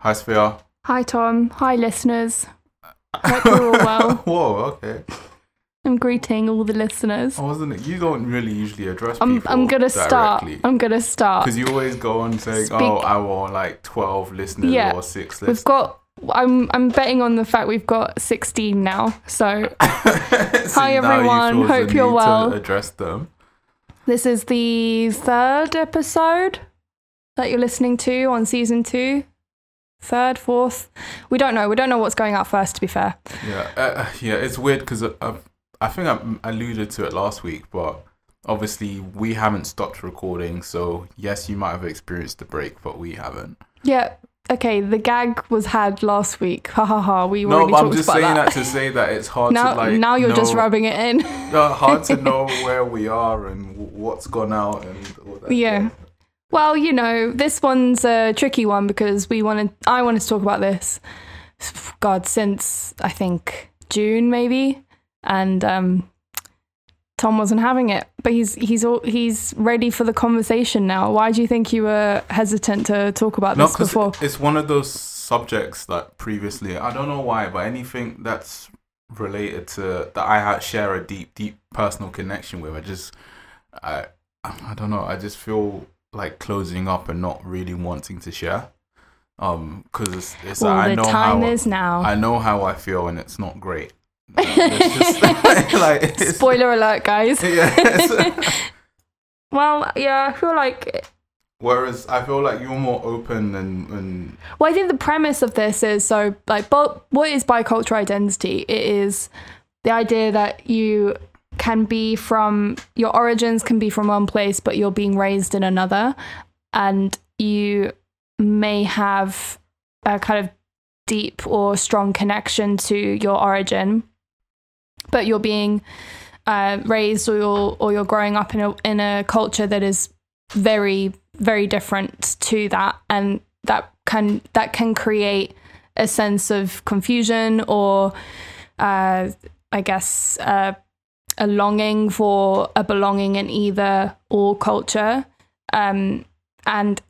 Hi, Sophia. Hi, Tom. Hi, listeners. Hope you're all well. Whoa, okay. I'm greeting all the listeners. Oh, I wasn't? You don't really usually address I'm, people. I'm gonna start. directly. I'm gonna start. Because you always go on saying, Speak- "Oh, I want like twelve listeners Yeah. or six We've listeners." got. I'm I'm betting on the fact we've got 16 now. So Hi, everyone. Hope you're well. To address them. this is the third episode that you're listening to on season two. Third, fourth. We don't know. We don't know what's going out first. To be fair. Yeah, uh, yeah. It's weird because I, I think I alluded to it last week, but obviously we haven't stopped recording. So yes, you might have experienced the break, but we haven't. Yeah. Okay. The gag was had last week. Ha ha ha. We No, already but I'm just about saying that. that. to say that it's hard now, to like. now you're just rubbing it in. uh, hard to know where we are and w- what's gone out and all that. Yeah. stuff. Well, you know, this one's a tricky one because we wanted I wanted to talk about this god since I think June maybe and um Tom wasn't having it, but he's he's all, he's ready for the conversation now. Why do you think you were hesitant to talk about No, this before? it's one of those subjects that previously I don't know why, but anything that's related to that I share a deep, deep personal connection with, I just I I don't know. I just feel like closing up and not really wanting to share. Um, because it's, it's well, I know time how is now. I know how I feel, and it's not great. It's just, like, it's- Spoiler alert, guys. Yeah, Well, yeah, I feel like Whereas I feel like you're more open and, and Well, I think the premise of this is so like, but what is bicultural identity? It is the idea that you can be from your origins can be from one place, but you're being raised in another, and you may have a kind of deep or strong connection to your origin, but you're being uh, raised or you're or you're growing up in a in a culture that is very very different to that. And that can that can create a sense of confusion or uh, I guess uh, a longing for a belonging in either or culture um, and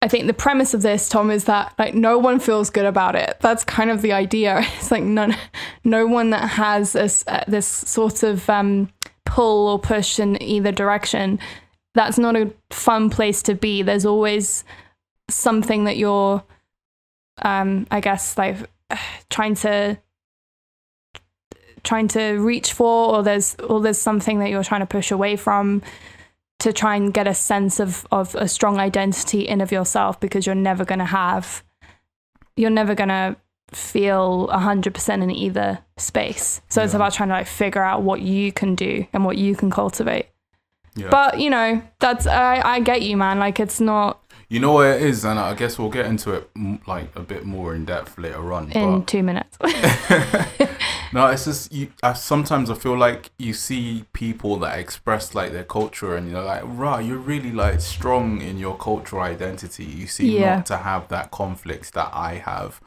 I think the premise of this, Tom, is that like no one feels good about it. That's kind of the idea. It's like none, no one that has this uh, this sort of um, pull or push in either direction. That's not a fun place to be. There's always something that you're, um, I guess, like trying to trying to reach for, or there's or there's something that you're trying to push away from to try and get a sense of of a strong identity in of yourself because you're never going to have you're never going to feel 100% in either space. So it's about trying to like figure out what you can do and what you can cultivate. Yeah. but you know that's i i get you man. Like it's not you know what it is, and I guess we'll get into it like a bit more in depth later on. in but 2 minutes no, it's just you. I, sometimes I feel like you see people that express like their culture, and you're like, right, you're really like strong in your cultural identity. You seem Yeah. not to have that conflict that I have.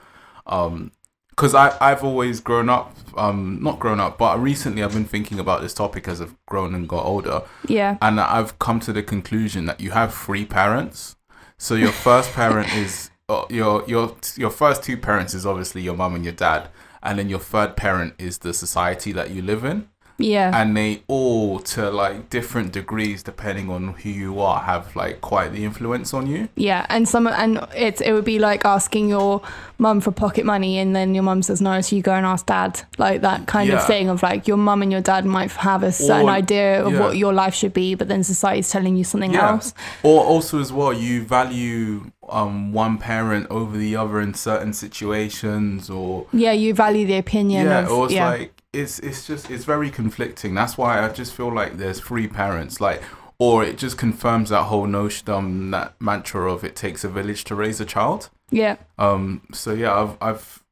Um, because I I've always grown up, um, not grown up, but recently I've been thinking about this topic as I've grown and got older, yeah and I've come to the conclusion that you have three parents. So your first parent is uh, your your your first two parents is obviously your mum and your dad, and then your third parent is the society that you live in, yeah and they all to like different degrees depending on who you are have like quite the influence on you. yeah and some and it's it would be like asking your mum for pocket money and then your mum says no so you go and ask dad like that kind Yeah. of thing of like your mum and your dad might have a certain Or- idea of yeah. what your life should be but then society's telling you something Yeah. else Or also as well, you value um one parent over the other in certain situations, or yeah you value the opinion yeah, of or it's like it's it's just it's very conflicting. That's why I just feel like there's three parents, like, or it just confirms that whole notion, um, that mantra of it takes a village to raise a child. yeah Um, so yeah, I've I've,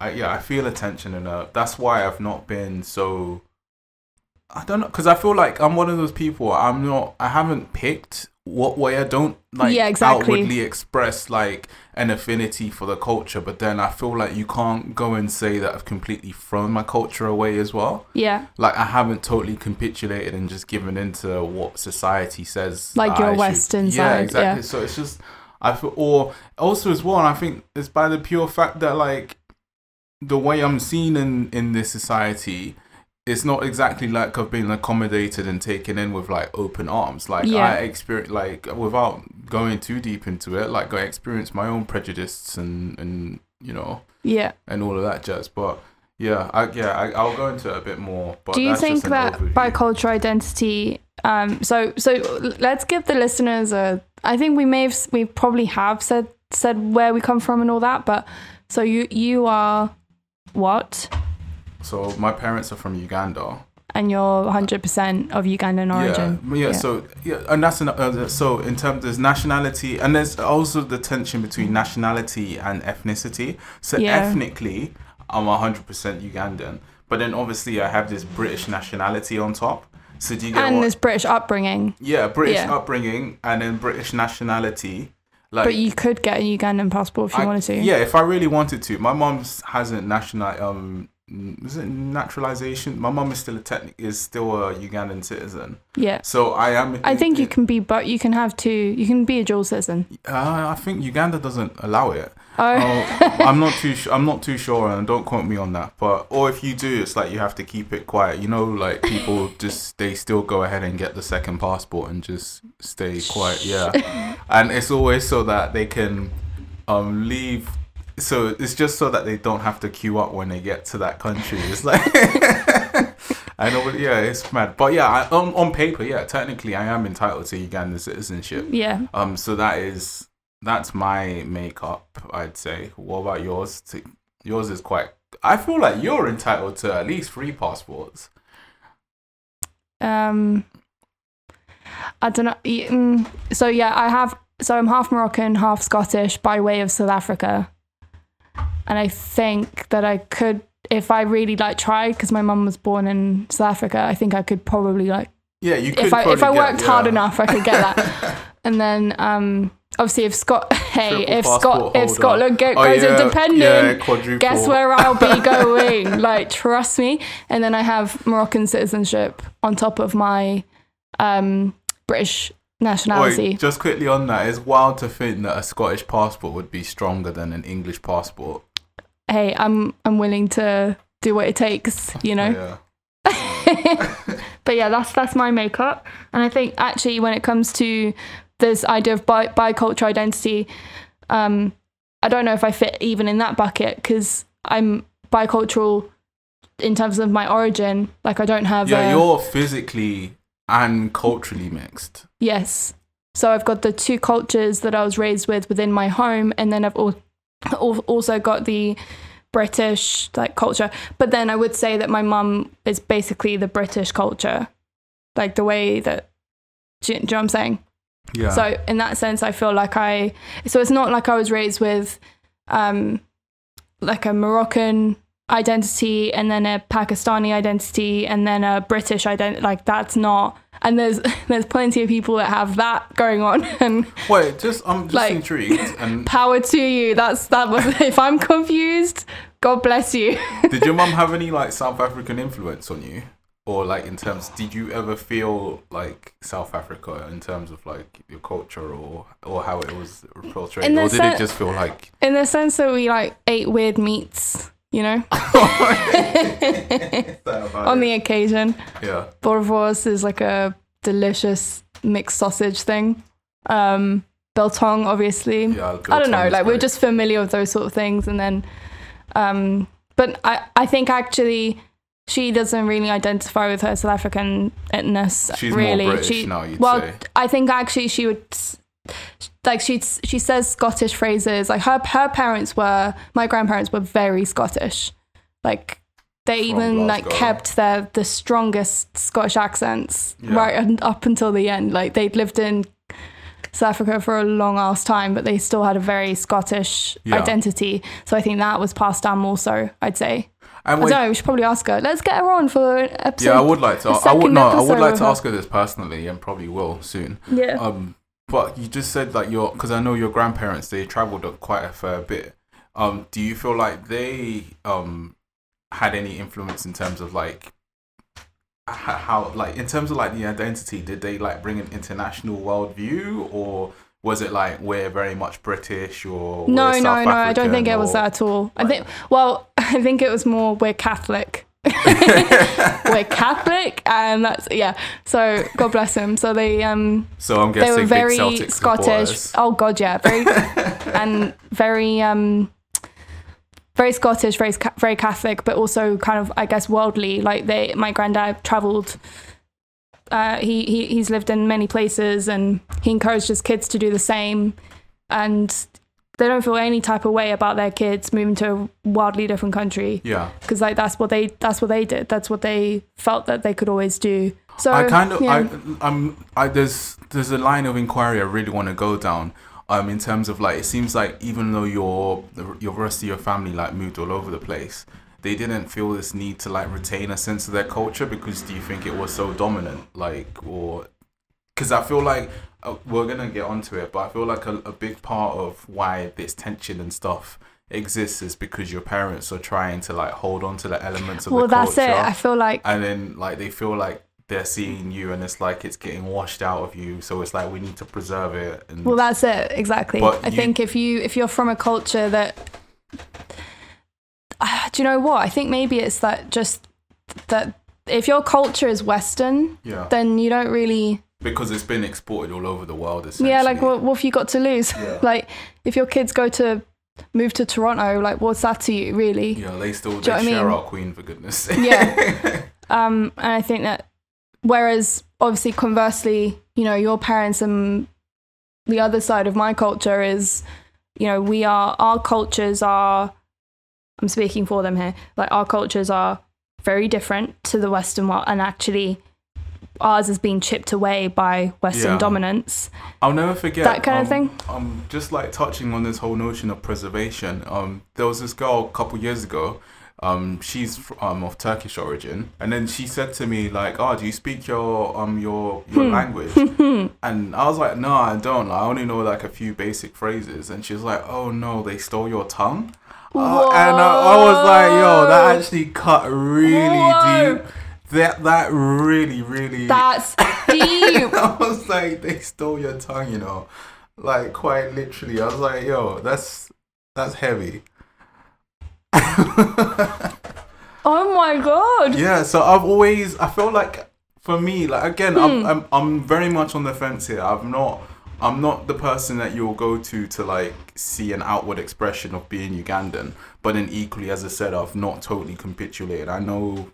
I, yeah, I feel a tension, and uh, that's why I've not been so. I don't know, because I feel like I'm one of those people. I'm not. I haven't picked what way. I don't like Yeah, exactly. outwardly express like an affinity for the culture, but then I feel like you can't go and say that I've completely thrown my culture away as well. yeah Like I haven't totally capitulated and just given into what society says. Like your I should- Western yeah, exactly. yeah. So it's just I feel, or also as well, and I think it's by the pure fact that like the way I'm seen in in this society, it's not exactly like I've been accommodated and taken in with like open arms. Like Yeah. I experience, like without going too deep into it, like I experienced my own prejudices and and you know Yeah. and all of that jazz. But yeah, I yeah I, I'll go into it a bit more. But Do you think that overview. bicultural identity? Um, so so let's give the listeners a. I think we may have we probably have said said where we come from and all that, but so you you are what? So my parents are from Uganda. And you're 100% of Ugandan origin. Yeah, yeah, So yeah, and that's an, uh, so in terms there's nationality, and there's also the tension between nationality and ethnicity. So Yeah. ethnically, I'm 100% Ugandan, but then obviously I have this British nationality on top. So do you get and what? this British upbringing. Yeah, British Yeah. upbringing and then British nationality. Like But you could get a Ugandan passport if you I- wanted to. Yeah, if I really wanted to. My mom's hasn't national um is it naturalization? My mom is still a technic is still a Ugandan citizen. Yeah. So I am I think you can be, but you can have two. You can be a dual citizen. Uh, I think Uganda doesn't allow it. Oh, Oh, I'm not too. Su- I'm not too sure, and don't quote me on that. But or if you do, it's like you have to keep it quiet. You know, like people just they still go ahead and get the second passport and just stay quiet. Yeah, and it's always so that they can um leave. So it's just so that they don't have to queue up when they get to that country. It's like. I know, but yeah, it's mad. But yeah, I, on on paper, yeah, technically, I am entitled to Ugandan citizenship. yeah. Um, so that is that's my makeup. I'd say. What about yours? Yours is quite. I feel like you're entitled to at least three passports. Um, I don't know. mm, So yeah, I have. So I'm half Moroccan, half Scottish by way of South Africa, and I think that I could, if I really like tried, because my mum was born in South Africa. I think I could probably like Yeah, you could. if I if I get- worked hard yeah. enough, I could get that. and then um, obviously if Scott, hey, Triple if Scott if. Scotland go, Oh, goes yeah, independent, yeah, guess where I'll be going? like, trust me. And then I have Moroccan citizenship on top of my um, British nationality. Wait, just quickly on that, it's wild to think that a Scottish passport would be stronger than an English passport. Hey, I'm I'm willing to do what it takes, you know. Yeah. but yeah, that's that's my makeup, and I think actually when it comes to this idea of bi- bicultural identity, um, I don't know if I fit even in that bucket because I'm bicultural in terms of my origin. Like I don't have Yeah, a, you're physically and culturally mixed. Yes. So I've got the two cultures that I was raised with within my home, and then I've al- al- also got the British like culture. But then I would say that my mum is basically the British culture, like the way that. Do you, do you know what I'm saying? Yeah. So in that sense, I feel like I. So it's not like I was raised with, um, like a Moroccan identity and then a Pakistani identity and then a British identity. Like that's not. And there's there's plenty of people that have that going on. And Wait, just I'm just Like- intrigued. And power to you. That's that was. If I'm confused, God bless you. did your mum have any like South African influence on you, or like in terms? Did you ever feel like South Africa in terms of like your culture or or how it was portrayed, or did sen- it just feel like? In the sense that we like ate weird meats, you know, on the occasion. yeah. Boerewors is like a delicious mixed sausage thing. Um, biltong, obviously. Yeah, I don't know. Like we're just familiar with those sort of things, and then, um, but I I think actually she doesn't really identify with her South Africanness. She's really. more British she, now. You'd well, say. I think actually she would. Like she she says Scottish phrases. Like her her parents were my grandparents were very Scottish. Like they From even like kept their the strongest Scottish accents Yeah. right up until the end. Like they'd lived in South Africa for a long ass time, but they still had a very Scottish Yeah. identity. So I think that was passed down more so, I'd say. And I don't know, we should probably ask her. Let's get her on for an episode. yeah, I would like to. I would second no, I would like to her. ask her this personally, and probably will soon. Yeah. Um, but you just said that your because I know your grandparents they traveled a- quite a fair bit. Um, do you feel like they um had any influence in terms of like how like in terms of like the identity? Did they like bring an international worldview, or was it like we're very much British or No, no, South no. I don't think it was that at all. I think. Well, I think it was more we're Catholic. we're Catholic, and that's yeah. So God bless him. So they um So I'm guessing they were very Scottish. Oh God, yeah, very and very um very Scottish, very very Catholic, but also kind of I guess worldly. Like they, my granddad travelled. Uh, he, he he's lived in many places, and he encouraged his kids to do the same. And they don't feel any type of way about their kids moving to a wildly different country Yeah. because like that's what they that's what they did. That's what they felt that they could always do. So I kind of, yeah. I, I'm, I there's there's a line of inquiry I really want to go down. Um, in terms of like, it seems like even though your the your rest of your family like moved all over the place, they didn't feel this need to like retain a sense of their culture because do you think it was so dominant, like, or because I feel like uh, we're gonna get onto it, but I feel like a, a big part of why this tension and stuff exists is because your parents are trying to like hold on to the elements of well, the that's it. I feel like and then like they feel like they're seeing you and it's like it's getting washed out of you so it's like we need to preserve it and Well, that's it exactly. But I you- think if you if you're from a culture that, Ah, do you know what? I think maybe it's that just that if your culture is Western, yeah then you don't really. Because it's been exported all over the world. Yeah, like what, what have you got to lose? Yeah. like if your kids go to move to Toronto, like what's that to you really? yeah they still they what I share mean? our queen for goodness sake Yeah. Um, and I think that whereas obviously conversely, you know, your parents and the other side of my culture is, you know, we are our cultures are I'm speaking for them here. Like our cultures are very different to the Western world and actually ours has been chipped away by Western Yeah. dominance. I'll never forget That kind of um, thing? Um, just like touching on this whole notion of preservation. Um, there was this girl a couple years ago. Um, she's um of Turkish origin, and then she said to me like, "Oh, do you speak your um your your Hmm. language?" and I was like, "No, I don't. I only know like a few basic phrases." And she was like, "Oh no, they stole your tongue." Uh, and I, I was like, "Yo, that actually cut really Whoa. deep. That that really really." That's deep. I was like, they stole your tongue, you know, like quite literally. I was like, yo, that's that's heavy. oh my god. yeah, so I've always, I feel like for me, like again, I'm, hmm. I'm I'm very much on the fence here. I'm not. I'm not the person that you'll go to to like see an outward expression of being Ugandan, but then equally, as I said, I've not totally capitulated. I know,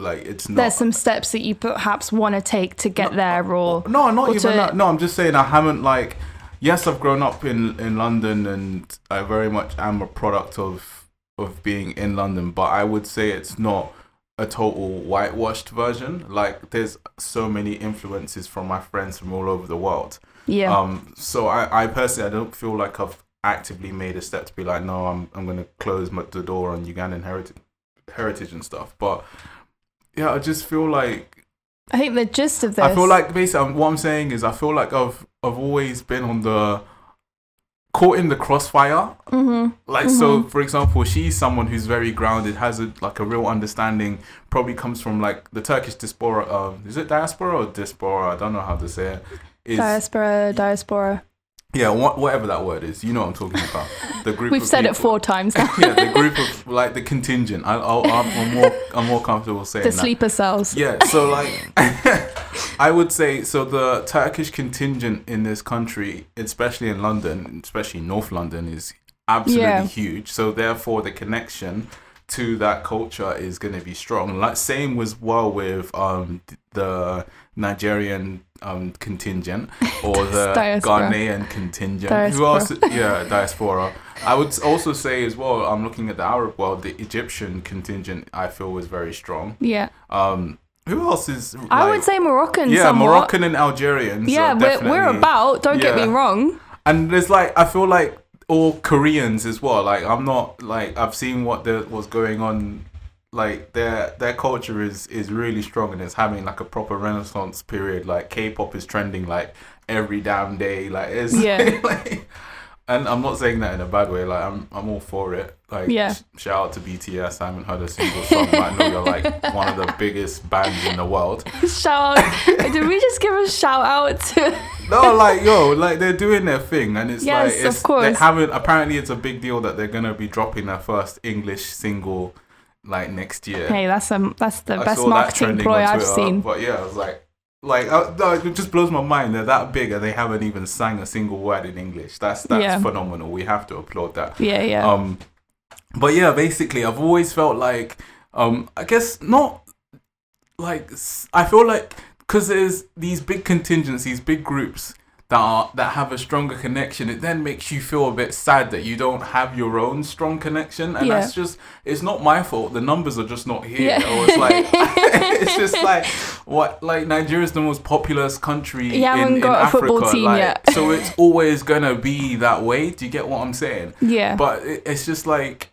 like it's not. There's some steps that you perhaps want to take to get there or No, not or even to- that. No, I'm just saying I haven't like. Yes, I've grown up in in London, and I very much am a product of of being in London. But I would say it's not a total whitewashed version. Like, there's so many influences from my friends from all over the world. yeah. Um, so I, I personally, I don't feel like I've actively made a step to be like, no, I'm, I'm going to close my, the door on Ugandan heritage, heritage and stuff. But yeah, I just feel like I think the gist of this I feel like basically um, what I'm saying is I feel like I've I've always been on the caught in the crossfire. Mhm. Like so, for example, she's someone who's very grounded, has a like a real understanding. Probably comes from like the Turkish diaspora. Um, is it diaspora or diaspora? I don't know how to say it. Is diaspora, diaspora. Yeah, wha- whatever that word is. You know what I'm talking about. The group. We've said it four times now. yeah, the group of like the contingent. I, I'll, I'm, I'm more I'm more comfortable saying the that. sleeper cells. Yeah, so like I would say so the Turkish contingent in this country, especially in London, especially North London is absolutely Yeah. huge. So therefore the connection to that culture is going to be strong. Like same was well with um the Nigerian um contingent or the Diaspora. Ghanaian contingent. Who else? Yeah, diaspora. I would also say as well. I'm looking at the Arab world. The Egyptian contingent I feel was very strong. Yeah. Um, who else is? I would say Moroccan. yeah, somewhat. Moroccan and Algerians. Yeah, we're, we're about. Don't get me wrong. And there's like I feel like all Koreans as well. Like I'm not like I've seen what the was going on. Like their their culture is is really strong and it's having like a proper renaissance period. Like K-pop is trending like every damn day. Like it's Yeah. like and I'm not saying that in a bad way. Like I'm, I'm all for it. Like, Yeah. sh- shout out to BTS. I haven't heard a single song, but I know you're like one of the biggest bands in the world. shout out. Did we just give a shout out to? No, like yo, like they're doing their thing, and it's Yes, like of course. They haven't. Apparently, it's a big deal that they're gonna be dropping their first English single like next year. Hey, that's a that's the I best marketing ploy I've seen. But yeah, I was like, like uh, no, it just blows my mind. They're that big and they haven't even sang a single word in English. That's that's Yeah. phenomenal. We have to applaud that. Yeah, yeah. Um, but yeah, basically, I've always felt like, um, I guess not like I feel like because there's these big contingencies, big groups that are that have a stronger connection. It then makes you feel a bit sad that you don't have your own strong connection, and Yeah. that's just it's not my fault. The numbers are just not here. Yeah. Or it's like it's just like what like Nigeria's the most populous country haven't in, got in a Africa. football team like, yet. so it's always gonna be that way. Do you get what I'm saying? yeah. But it, it's just like,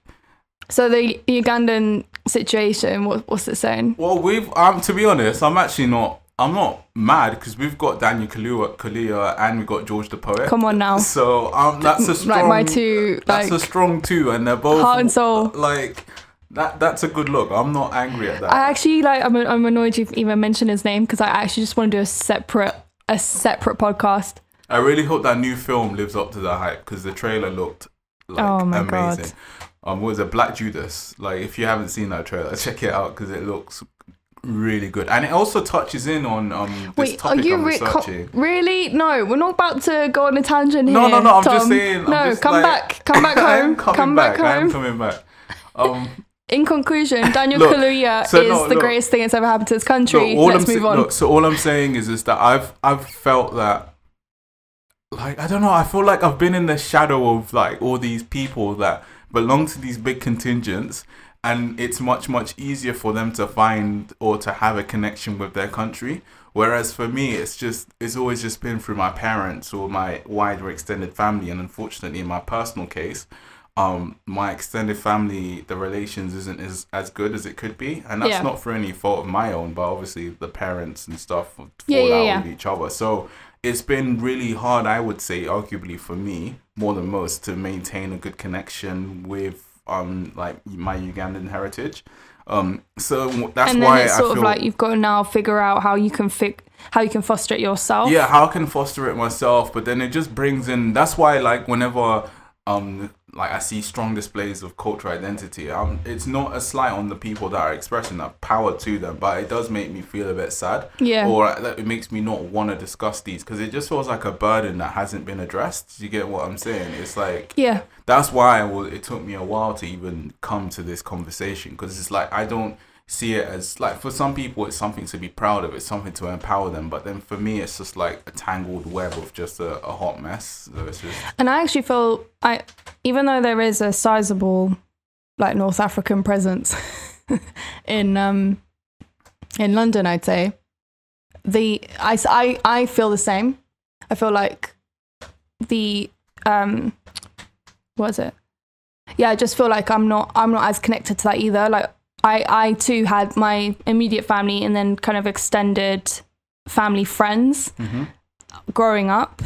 so the Ugandan situation, what, what's it saying? well, we've um to be honest, I'm actually not. I'm not mad because we've got Daniel Kaluuya, Kaluuya and we've got George the poet. Come on now. So um, that's a strong. like my two, That's like a strong two, and they're both heart and soul. Like that. That's a good look. I'm not angry at that. I actually like. I'm, I'm annoyed you've even mentioned his name because I actually just want to do a separate a separate podcast. I really hope that new film lives up to the hype because the trailer looked like Oh my amazing. God. Um, what was it Black Judas? Like, if you haven't seen that trailer, check it out because it looks really good, and it also touches in on um this Wait, are topic you I'm re- co- really? No, we're not about to go on a tangent here. No, no, no. I'm just saying. I'm no, just come like- back, come back home, come back, home. I am coming back. Um, In conclusion, Daniel Look, Kaluuya so is no, the look. greatest thing that's ever happened to this country. look, Let's I'm move sa- on. look, so all I'm saying is, is that I've I've felt that, like I don't know, I feel like I've been in the shadow of like all these people that belong to these big contingents, and it's much much easier for them to find or to have a connection with their country. Whereas for me, it's just it's always just been through my parents or my wider extended family, and unfortunately, in my personal case, um, my extended family, the relations isn't as, as good as it could be, and that's Yeah. not for any fault of my own, but obviously the parents and stuff fall Yeah, yeah, out with each other. So it's been really hard, I would say, arguably for me more than most, to maintain a good connection with um like my Ugandan heritage. Um, so that's and then why it's I sort feel of like you've got to now figure out how you can fig- how you can foster it yourself. yeah how i can foster it myself but then it just brings in that's why like whenever um like i see strong displays of cultural identity um it's not a slight on the people that are expressing that power to them but it does make me feel a bit sad Yeah. or that it makes me not want to discuss these because it just feels like a burden that hasn't been addressed you get what i'm saying it's like Yeah. that's why it took me a while to even come to this conversation because it's like I don't see it as like for some people it's something to be proud of it's something to empower them but then for me it's just like a tangled web of just a, a hot mess so just And I actually feel I even though there is a sizable like North African presence in um in London I'd say the I, I i feel the same. I feel like the um what is it? Yeah, I just feel like I'm not I'm not as connected to that either. Like I I too had my immediate family and then kind of extended family friends growing up.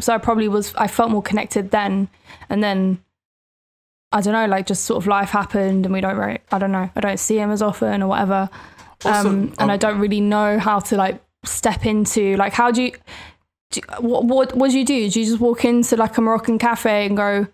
So I probably was I felt more connected then and then I don't know, like just sort of life happened and we don't really, I don't know, I don't see him as often or whatever. Also, um, and I um, don't really know how to like step into like how do you, do what, what what do you do? Do you just walk into like a Moroccan cafe and go,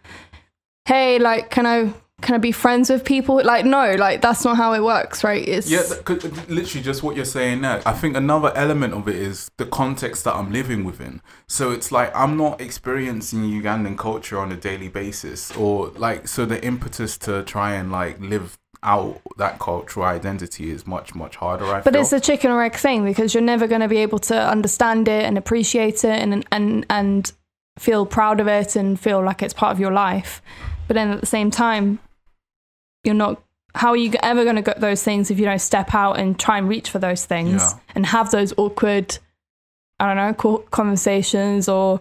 Hey, like can I can I be friends with people? Like no, like that's not how it works, right? It's yeah th- uh, literally just what you're saying now i think another element of it is the context that i'm living within so it's like i'm not experiencing ugandan culture on a daily basis or like so the impetus to try and like live out that cultural identity is much much harder i think. But feel. it's a chicken or egg thing because you're never going to be able to understand it and appreciate it and and and feel proud of it and feel like it's part of your life. But then at the same time, you're not. How are you ever going to get those things if you don't step out and try and reach for those things Yeah. and have those awkward, I don't know, conversations or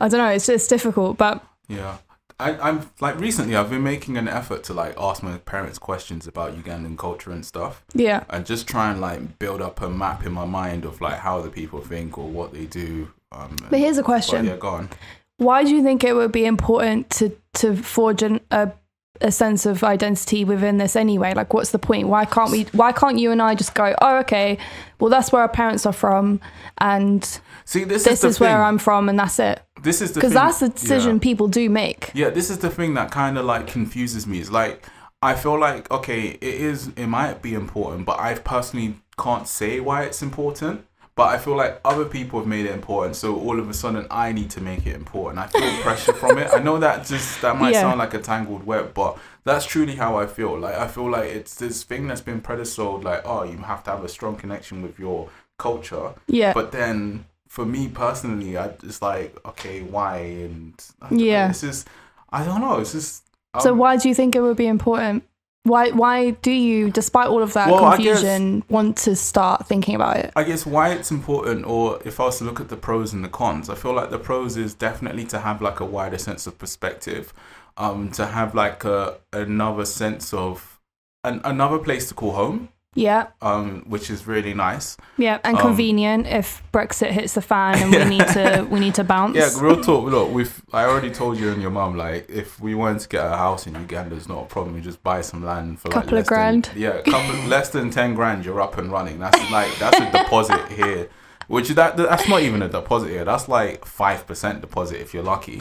I don't know. It's it's difficult, but Yeah. I, I'm like recently I've been making an effort to like ask my parents questions about Ugandan culture and stuff yeah, and just try and like build up a map in my mind of like how the people think or what they do. Um, but here's a but question: yeah, go on. why do you think it would be important to to forge an, a a sense of identity within this anyway? Like, what's the point? Why can't we? Why can't you and I just go? Oh, okay. Well, that's where our parents are from, and See, this, this is, is where. I'm from, and that's it. This is the Because that's the decision Yeah. people do make. Yeah, this is the thing that kind of like confuses me. Is like I feel like okay, it is it might be important, but I personally can't say why it's important. But I feel like other people have made it important, so all of a sudden I need to make it important. I feel pressure from it. I know that just that might Yeah. sound like a tangled web, but that's truly how I feel. Like I feel like it's this thing that's been predisposed, like oh, you have to have a strong connection with your culture. Yeah. But then for me personally, I just like okay, why? And don't know, Yeah. it's just I don't know. It's just so um, why do you think it would be important? Why why do you, despite all of that Well, I guess- confusion, want to start thinking about it? I guess why it's important, or if I was to look at the pros and the cons, I feel like the pros is definitely to have like a wider sense of perspective, um, to have like a another sense of an, another place to call home, Yeah, um, which is really nice. yeah, and Um, convenient if Brexit hits the fan and we need to we need to bounce. Yeah, real talk. Look, we've I already told you and your mum like if we wanted to get a house in Uganda, it's not a problem. You just buy some land for like Couple of less than- grand. yeah, couple less than ten grand, you're up and running. That's like that's a deposit here. Which that that's not even a deposit here. That's like five percent deposit if you're lucky.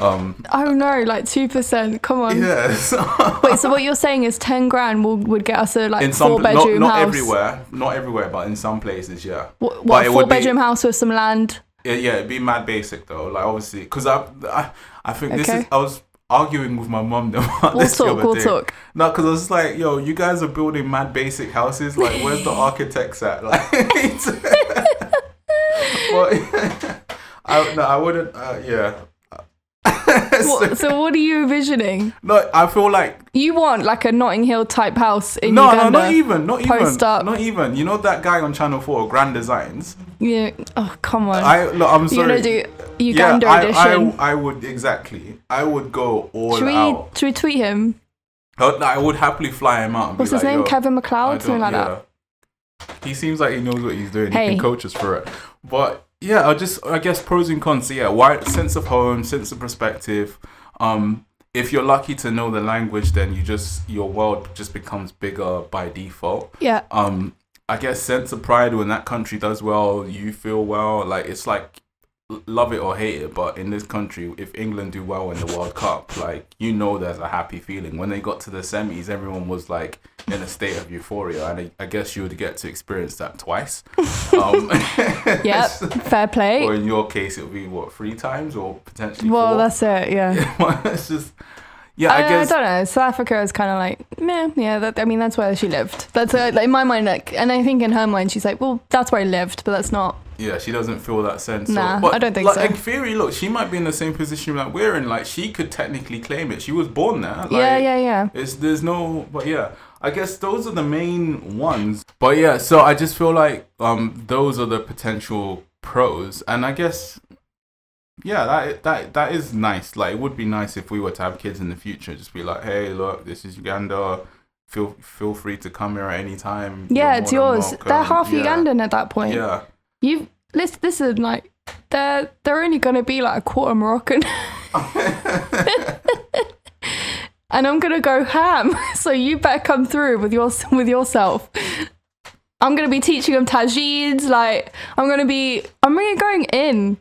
Um, Oh no, like two percent. Come on. Yes. so- Wait, so what you're saying is ten grand will, would get us a like in some four not, bedroom not house. everywhere, not everywhere, but in some places, yeah. What, what four would be- bedroom house with some land? Yeah, yeah, it'd be mad basic though. Like obviously, because I, I, I think this Okay. is. I was arguing with my mum about We'll this the talk. other We'll day. talk. No, because I was like, yo, you guys are building mad basic houses. Like, where's the architects at? Like, well, I, no, I wouldn't. Uh, yeah. What, so what are you envisioning? no, I feel like You want like a Notting Hill type house in no, Uganda? no, not even, not even, Post up. not even. You know that guy on Channel Four, Grand Designs. Yeah. Oh come on. I look, I'm sorry. You're gonna do Uganda yeah, I, edition. I, I would exactly. I would go all should we out. should we tweet him? I would, I would happily fly him out. What's his like, name? Kevin I McCloud, something like that. He seems like he knows what he's doing. He can coach us for it. But yeah, I just I guess pros and cons. So, yeah, why sense of home, sense of perspective. Um, if you're lucky to know the language, then you just your world just becomes bigger by default. Yeah. Um, I guess sense of pride when that country does well, you feel well. Like it's like love it or hate it, but in this country, if England do well in the World Cup, like you know, there's a happy feeling. When they got to the semis, everyone was like in a state of euphoria, and I, I guess you would get to experience that twice. Um, Yep. Fair play. or in your case, it would be what three times or potentially Well, four. that's it. Yeah. it's just yeah. I, I, I don't know. South Africa is kind of like, meh, yeah. That, I mean, that's where she lived. That's uh, like, in my mind, like, and I think in her mind, she's like, well, that's where I lived, but that's not. Yeah, she doesn't feel that sense. of- Nah, but, I don't think like, so. In theory, look, she might be in the same position that we're in. Like, she could technically claim it. She was born there. Like, yeah, yeah, yeah. It's there's no, but yeah, I guess those are the main ones. But yeah, so I just feel like um those are the potential pros, and I guess yeah, that that that is nice. Like, it would be nice if we were to have kids in the future. Just be like, hey, look, this is Uganda. Feel feel free to come here at any time. Yeah, it's yours. welcome. They're half Yeah. Ugandan at that point. Yeah. You listen. Listen, like they're they're only gonna be like a quarter Moroccan, and I'm gonna go ham. So you better come through with your with yourself. I'm gonna be teaching them tagines. Like I'm gonna be. I'm really going in.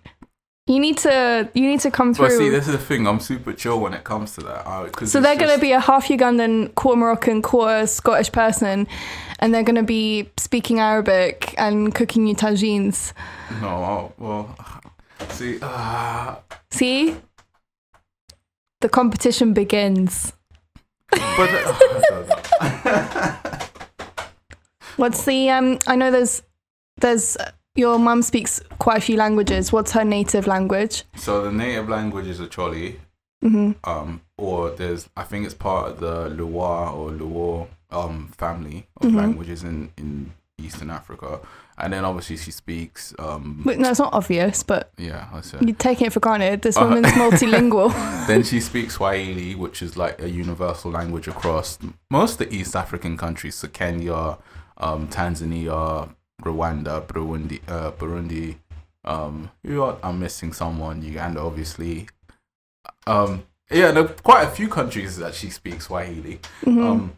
You need to. You need to come through. But see, this is the thing. I'm super chill when it comes to that. 'cause So they're going to be a half Ugandan, quarter Moroccan, quarter Scottish person, and they're going to be speaking Arabic and cooking you tagines. no. oh, Well, see, uh, See? The competition begins. but uh, I. What's the um I know there's there's your mum speaks quite a few languages. What's her native language? so the native language is Acholi, Mhm. um, or there's I think it's part of the Luwa or Luo um family of Mhm. languages in in Eastern Africa, and then obviously she speaks um But no, it's not obvious, but yeah you're taking it for granted. This Uh, woman's multilingual. then she speaks Swahili, which is like a universal language across most of the East African countries, so Kenya, um, Tanzania, Rwanda, Burundi, uh, Burundi, Um, who are, I'm missing someone. Uganda, obviously. Um, yeah, there are quite a few countries that she speaks Swahili. Mhm. Um,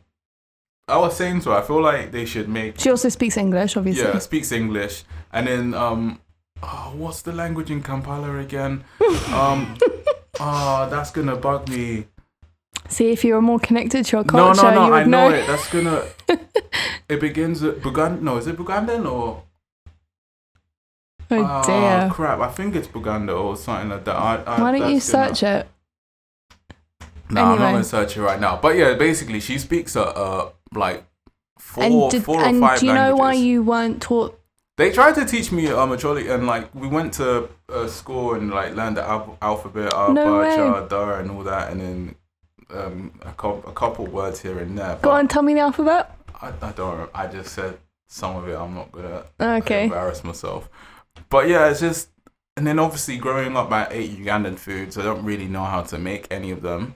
I was saying to her, I feel like they should make she also speaks English, obviously. yeah speaks English, and then um, oh, what's the language in Kampala again? Um, oh, that's gonna bug me. See, if you were more connected to your culture, no, no, you would I know, know. it. That's gonna. it begins with Buganda. No, is it Bugandan or? Oh Ah, dear. crap! I think it's Buganda or something like that. I, I, Why don't you that's gonna- search it? No, I'm not gonna search it right now. But yeah, basically, she speaks uh, uh like four, and did, four or and five do you know languages. why you weren't taught? They tried to teach me um Acholi, and like we went to uh, school and like learned the al- alphabet, No and all that, and then um a, co- a couple words here and there. Go on, tell me the alphabet. I, I don't. I just said some of it. I'm not gonna Okay. embarrass myself. But yeah, it's just, and then obviously growing up, I ate Ugandan food, so I don't really know how to make any of them.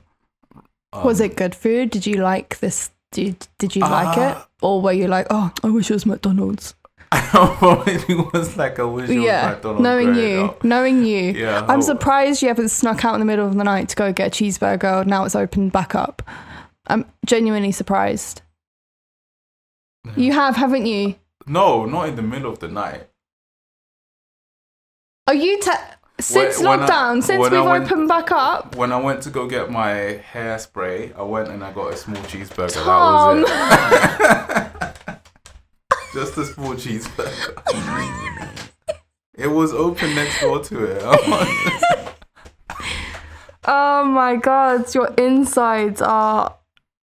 Um, Was it good food? Did you like this? Did, did you like it? Uh, Or were you like, oh, I wish it was McDonald's? it was like a wish was yeah. McDonald's Knowing you. up. Knowing you. Yeah, I'm oh, surprised you haven't snuck out in the middle of the night to go get a cheeseburger. Now it's opened back up. I'm genuinely surprised. You have, haven't you? No, not in the middle of the night. Are you te- since when lockdown? since when I we've went- opened back up? When I went to go get my hairspray, I went and I got a small cheeseburger. Tom. That was it. Just a small cheeseburger. it was open next door to it. Oh my god, your insides are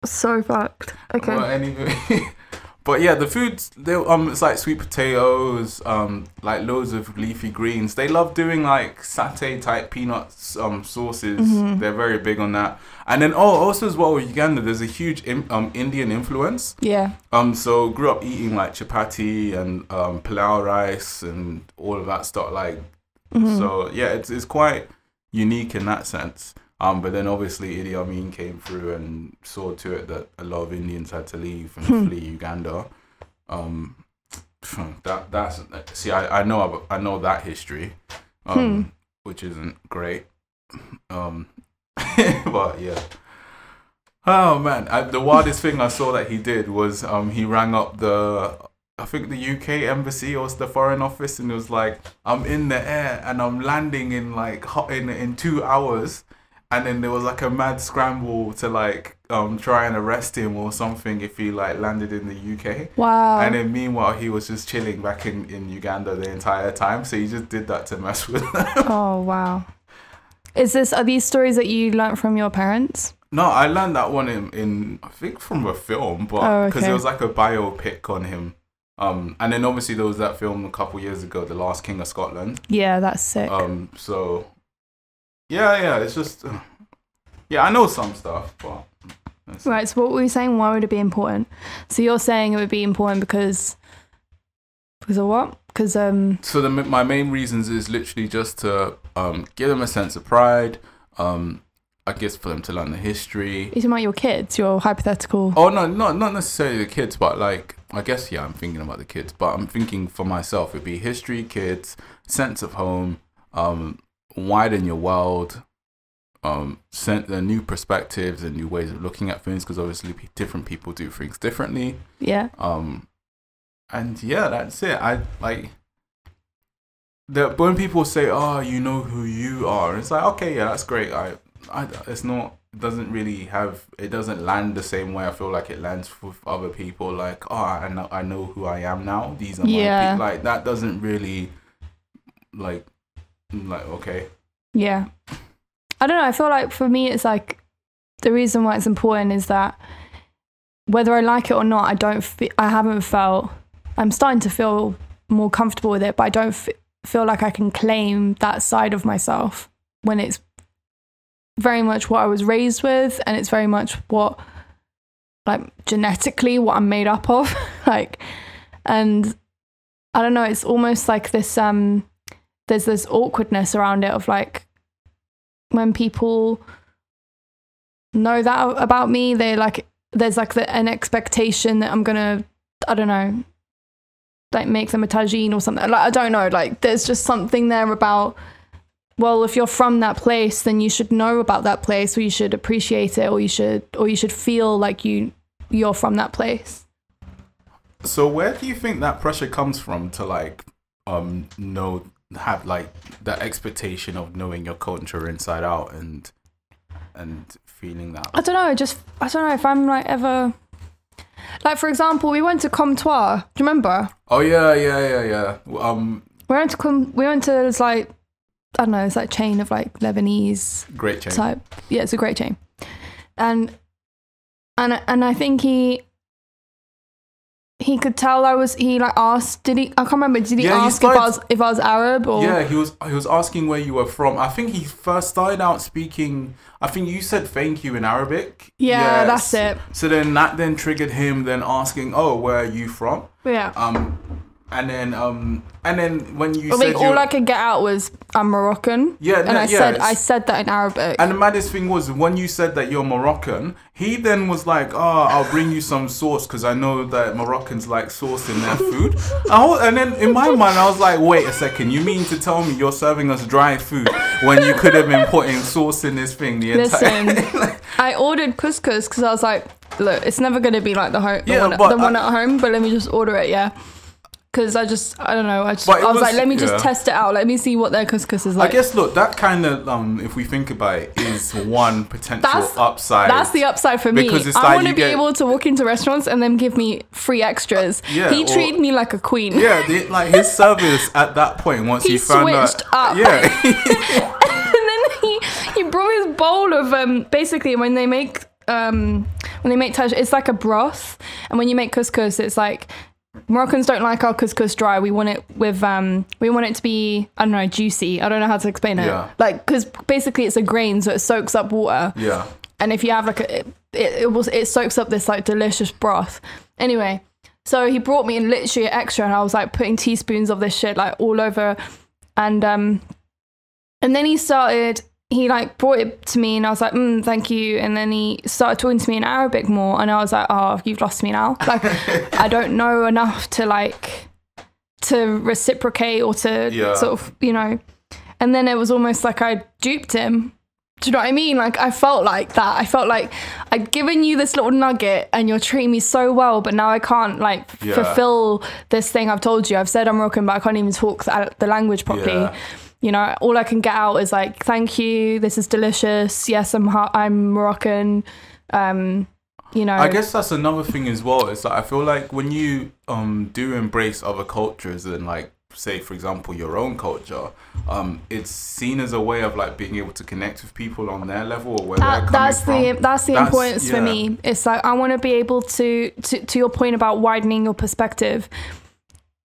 so fucked. Okay. Well, anyway, but yeah, the foods they um it's like sweet potatoes, um like loads of leafy greens. They love doing like satay type peanuts um sauces. Mm-hmm. They're very big on that. And then oh also as well with Uganda, there's a huge um Indian influence. Yeah. Um so grew up eating like chapati and um pilau rice and all of that stuff like Mhm. so yeah, it's it's quite unique in that sense. Um, but then obviously Idi Amin came through and saw to it that a lot of Indians had to leave and Hmm. flee Uganda. Um, that that's see, I, I know I know that history, um, Hmm. which isn't great. Um, but yeah. Oh man, I, the wildest thing I saw that he did was um he rang up the I think the UK embassy or the foreign office and it was like I'm in the air and I'm landing in like ho- in in two hours, and then there was like a mad scramble to like um try and arrest him or something if he like landed in the UK. Wow. And then meanwhile he was just chilling back in in Uganda the entire time, so he just did that to mess with them. oh wow. Is this are these stories that you learnt from your parents? No, I learned that one in, in I think from a film, but Oh, because okay. it was like a biopic on him. Um, and then obviously there was that film a couple years ago, The Last King of Scotland. Yeah, that's sick. Um, so yeah, yeah, it's just yeah, I know some stuff, but Right, so what were you saying? Why would it be important? So you're saying it would be important because because of what? Because um so the my main reasons is literally just to um give them a sense of pride. Um, I guess for them to learn the history. talking about your kids, your hypothetical. Oh no, not not necessarily the kids, but like I guess yeah, I'm thinking about the kids, but I'm thinking for myself it'd be history, kids, sense of home, um, widen your world, um, sent the new perspectives and new ways of looking at things because obviously different people do things differently. Yeah. Um, and yeah, that's it. I like the when people say, "Oh, you know who you are," it's like, okay, yeah, that's great. I, I, it's not. It doesn't really have. It doesn't land the same way. I feel like it lands with other people. Like, oh, I know, I know who I am now. These are my Yeah. people. Like that doesn't really, like, like okay. Yeah. I don't know. I feel like for me, it's like the reason why it's important is that whether I like it or not, I don't. Fe- I haven't felt. I'm starting to feel more comfortable with it, but I don't f- feel like I can claim that side of myself when it's very much what I was raised with, and it's very much what, like, genetically what I'm made up of. like, and I don't know. It's almost like this. Um, there's this awkwardness around it of like when people know that about me they like there's like the, an expectation that i'm gonna i don't know like make them a tagine or something. Like I don't know. Like there's just something there about. Well, if you're from that place, then you should know about that place, or you should appreciate it, or you should, or you should feel like you you're from that place. So where do you think that pressure comes from to like um know have like that expectation of knowing your culture inside out and and feeling that? I don't know. Just I don't know if I'm like ever. Like for example, we went to Comptoir. Do you remember? Oh yeah, yeah, yeah, yeah. Um, We went to Com- we went to this like I don't know, it's like chain of like Lebanese great chain type. Yeah, it's a great chain, and and and I think he he could tell I was. He like asked. Did he? I can't remember. Did he Yeah, he ask if I was if I was Arab or? Yeah, he was he was asking where you were from. I think he first started out speaking. I think you said thank you in Arabic. Yeah, Yes. that's it. So then that then triggered him then asking, "Oh, where are you from?" Yeah. Um, and then um, and then when you I said think all you, I could get out was I'm Moroccan. Yeah, and no, I yeah, said it's- I said that in Arabic. And the maddest thing was when you said that you're Moroccan, he then was like, "Oh, I'll bring you some sauce because I know that Moroccans like sauce in their food." I wa- and then in my mind, I was like, "Wait a second, you mean to tell me you're serving us dry food when you could have been putting sauce in this thing the entire?" Listen, I ordered couscous because I was like, look, it's never gonna be like the home, the, Yeah, one, but the one I- at home, but let me just order it, yeah. Because I just, I don't know, I just, I was, was- like, let me just yeah. test it out. Let me see what their couscous is like. I guess look, that kind of um, if we think about it, is one potential That's- upside. That's the upside for me. Because it's I like want to be get- able to walk into restaurants and then give me free extras. Yeah, he or- treated me like a queen. Yeah, the, like his service at that point once He he, found switched out. up. Yeah, and then he he brought his bowl of um basically when they make um when they make taj it's like a broth and when you make couscous it's like Moroccans don't like our couscous dry. We want it with um we want it to be I don't know juicy. I don't know how to explain it. Yeah. Like because basically it's a grain so it soaks up water yeah. and if you have like a it, it, was it soaks up this like delicious broth anyway so he brought me in literally an extra and i was like putting teaspoons of this shit like all over and um and then he started he like brought it to me and i was like mm, thank you and then he started talking to me in arabic more and i was like oh you've lost me now like i don't know enough to like to reciprocate or to Yeah. sort of you know and then it was almost like i duped him do you know what I mean? Like I felt like that. I felt like I'd given you this little nugget and you're treating me so well, but now I can't like Yeah. fulfill this thing I've told you. I've said I'm Moroccan, but I can't even talk the, the language properly. Yeah. You know, all I can get out is like, "Thank you. This is delicious. Yes, I'm ha- I'm Moroccan." Um, you know, I guess that's another thing as well. It's like I feel like when you um do embrace other cultures and like say for example your own culture, um, it's seen as a way of like being able to connect with people on their level or where they're that, coming that's from. the that's the That's- importance for me. It's like I want to be able to, to to your point about widening your perspective.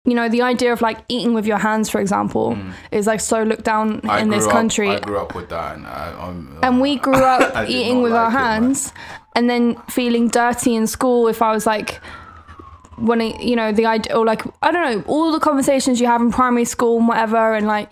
You know, the idea of like eating with your hands, for example, is like so looked down Mm. I in this up- country. I grew up with that, and I, um, and we grew up eating with our like it, man. hands and then feeling dirty in school if I was like wanting you know the idea or like I don't know all the conversations you have in primary school and whatever and like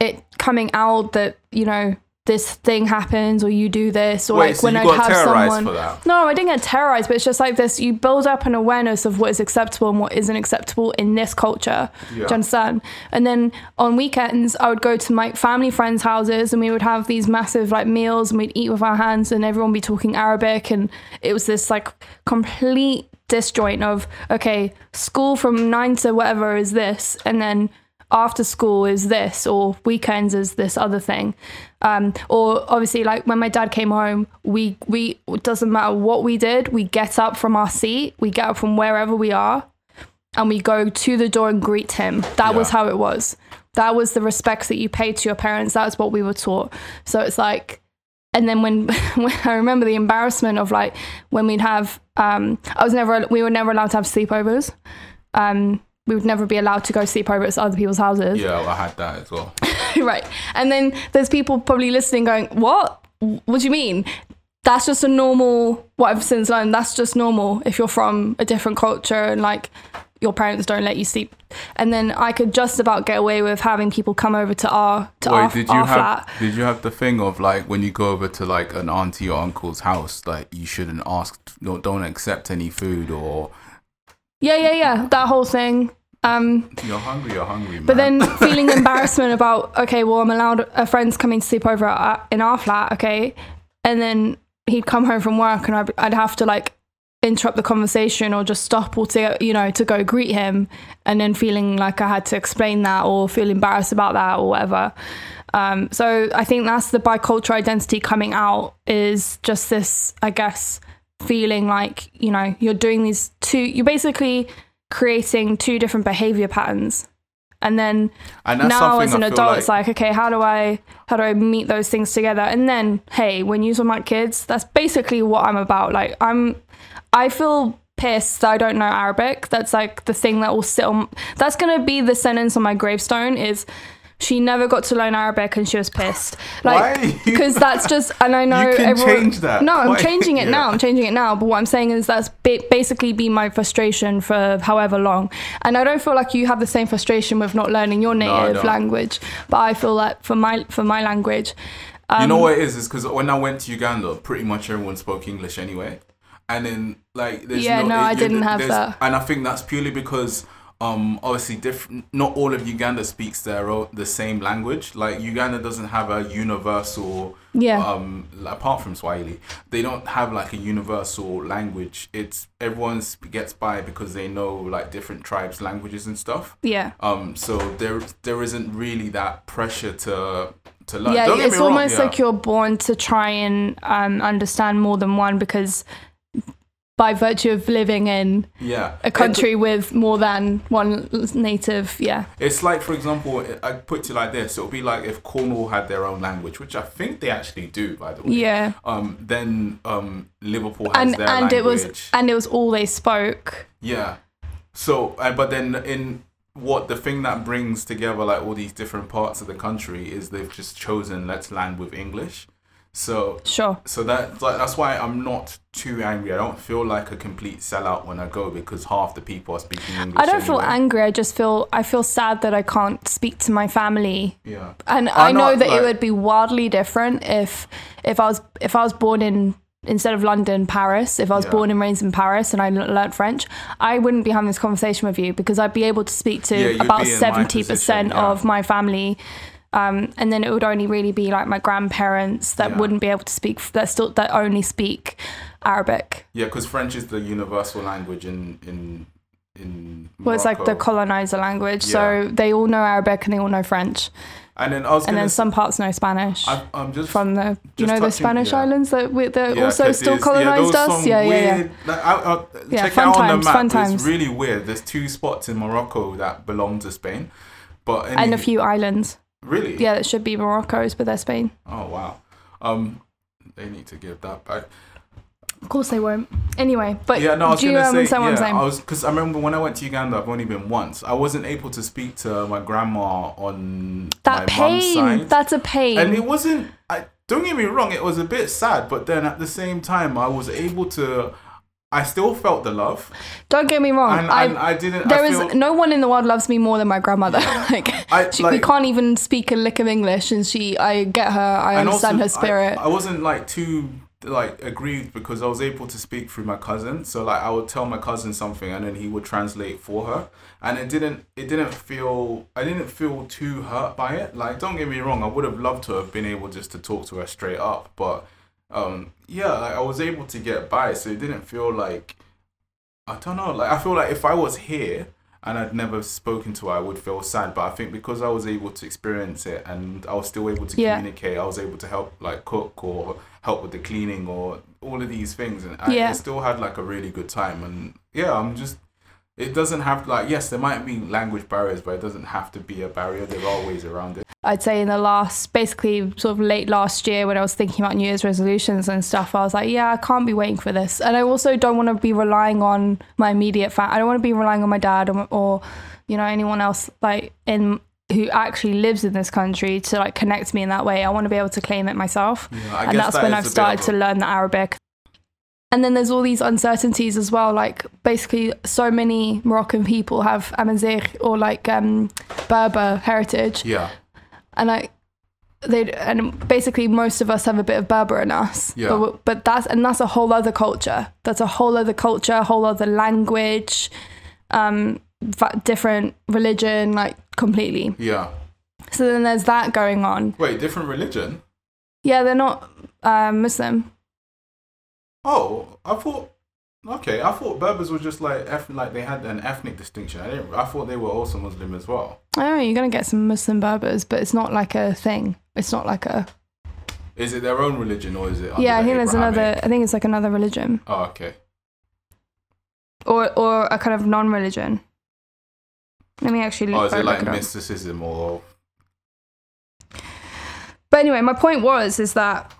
it coming out that you know this thing happens or you do this or Wait, like so when I have someone no, I didn't get terrorized, but it's just like this. You build up an awareness of what is acceptable and what isn't acceptable in this culture. Do you understand? And then on weekends, I would go to my family friends' houses and we would have these massive like meals and we'd eat with our hands and everyone would be talking Arabic. And it was this like complete disjoint of, okay, school from nine to whatever is this. And then after school is this or weekends is this other thing um, or obviously like when my dad came home we we it doesn't matter what we did we get up from our seat we get up from wherever we are and we go to the door and greet him. That was how it was. That was the respect that you paid to your parents. That's what we were taught. So it's like and then when, when I remember the embarrassment of like when we'd have um I was never we were never allowed to have sleepovers. Um we would never be allowed to go sleep over at other people's houses. Yeah, I had that as well. right. And then there's people probably listening going what? What do you mean? That's just a normal what i've since learned that's just normal if you're from a different culture and like your parents don't let you sleep. And then i could just about get away with having people come over to our to Wait, our, did you our have flat. did you have the thing of like when you go over to like an auntie or uncle's house, like you shouldn't ask, no, don't accept any food or yeah yeah yeah. That whole thing Um, You're hungry. You're hungry, man. but then feeling embarrassment about okay, well, I'm allowed a friend's coming to sleep over at, in our flat, okay, and then he'd come home from work and I'd, I'd have to like interrupt the conversation or just stop or to you know to go greet him, and then feeling like I had to explain that or feel embarrassed about that or whatever. Um, so I think that's the bicultural identity coming out is just this, I guess, feeling like you know you're doing these two. You're basically creating two different behavior patterns. And then And now as an adult like- it's like okay how do i how do i meet those things together? And then hey when you talk about kids that's basically what i'm about. Like i'm i feel pissed that i don't know arabic. That's like the thing that will sit on that's going to be the sentence on my gravestone is she never got to learn Arabic and she was pissed. Like, because that's just, and I know You can everyone. change that No, I'm changing it yeah. now. I'm changing it now. But what I'm saying is that's ba- basically been my frustration for however long. And I don't feel like you have the same frustration with not learning your native don't. language. But I feel like for my for my language, you um, know what it is? Is because when I went to Uganda, pretty much everyone spoke English anyway. And then like, there's Yeah, no, it- I didn't have that. And I think that's purely because um obviously different. Not all of Uganda speaks their own, the same language. Like Uganda doesn't have a universal. Yeah. Um, apart from Swahili, they don't have like a universal language. It's everyone gets by because they know like different tribes' languages and stuff. yeah. Um, so there there isn't really that pressure to to learn. yeah, it's wrong, almost yeah. like you're born to try and um, understand more than one because by virtue of living in yeah a country with more than one native, yeah, It's like, for example, I put it like this: it would be like if Cornwall had their own language, which I think they actually do, by the way. yeah, Um, then um, Liverpool has and their and language. it was and it was all they spoke. Yeah. So, uh, but then in what the thing that brings together like all these different parts of the country is they've just chosen let's land with English. So Sure. so that like that's why I'm not too angry. I don't feel like a complete sellout when I go because half the people are speaking English. I don't feel angry. I just feel I feel sad that I can't speak to my family. Yeah. And I I know know, that like- it would be wildly different if if I was if I was born in instead of London, Paris. If I was Yeah. born and raised in Paris and I learnt French, I wouldn't be having this conversation with you because I'd be able to speak to Yeah, about be in my seventy position, percent yeah. of my family. Um, and then it would only really be like my grandparents that Yeah. wouldn't be able to speak that still that only speak Arabic. Yeah, because French is the universal language in in in. Morocco. Well, it's like the colonizer language, Yeah. so they all know Arabic and they all know French, and then I and then some parts know Spanish. I, I'm just from the you know the Spanish yeah. islands that we, that Yeah, also still there's- yeah, colonized us. Yeah, yeah, yeah. Like, I, I, Yeah, check fun it out on times, the map. fun It's times. really weird. There's two spots in Morocco that belong to Spain, but And a few islands. Really. Yeah, that should be Morocco's, but they're Spain. Oh wow. Um, they need to give that back. Of course they won't. Anyway, but yeah, no, I was do you gonna say. understand what I'm Yeah, saying? I was because I remember when I went to Uganda. I've only been once. I wasn't able to speak to my grandma on that pain. side. That's a pain. and it wasn't I don't get me wrong it was a bit sad but then at the same time I was able to I still felt the love Don't get me wrong. and, I, and I didn't there I is feel, no one in the world loves me more than my grandmother. like, I- she, we can't even speak a lick of English, and she, I get her. I understand also, her spirit. I, I wasn't like too like aggrieved because I was able to speak through my cousin so like I would tell my cousin something and then he would translate for her and it didn't it didn't feel I didn't feel too hurt by it like don't get me wrong I would have loved to have been able just to talk to her straight up but um yeah like I was able to get by so it didn't feel like I don't know like I feel like if I was here and I'd never spoken to her I would feel sad but I think because I was able to experience it and I was still able to Yeah. communicate I was able to help like cook or help with the cleaning or all of these things and I, Yeah. I still had like a really good time and yeah I'm just it doesn't have like yes there might be language barriers but it doesn't have to be a barrier there are ways around it I'd say in the last, basically sort of late last year when I was thinking about New Year's resolutions and stuff, I was like, yeah, I can't be waiting for this. And I also don't want to be relying on my immediate family. I don't want to be relying on my dad or, or, you know, anyone else like in who actually lives in this country to like connect me in that way. I want to be able to claim it myself. Yeah, and that's that when I've started to learn the Arabic. And then there's all these uncertainties as well. Like basically, so many Moroccan people have Amazigh or like um, Berber heritage, yeah and I they and basically most of us have a bit of Berber in us. Yeah. But but that's and that's a whole other culture. That's a whole other culture, whole other language. Um, different religion, like completely. Yeah. So then there's that going on. Wait, different religion? Yeah, they're not uh, Muslim. Oh, I thought. Okay, I thought Berbers were just like eth- like they had an ethnic distinction. I didn't. I thought they were also Muslim as well. Oh, you're gonna get some Muslim Berbers, but it's not like a thing. It's not like a. Is it their own religion or is it? yeah, I think there's another. I think it's like another religion Oh, okay. or or a kind of non-religion. Let me actually. Oh, is it like mysticism or? But anyway, my point was is that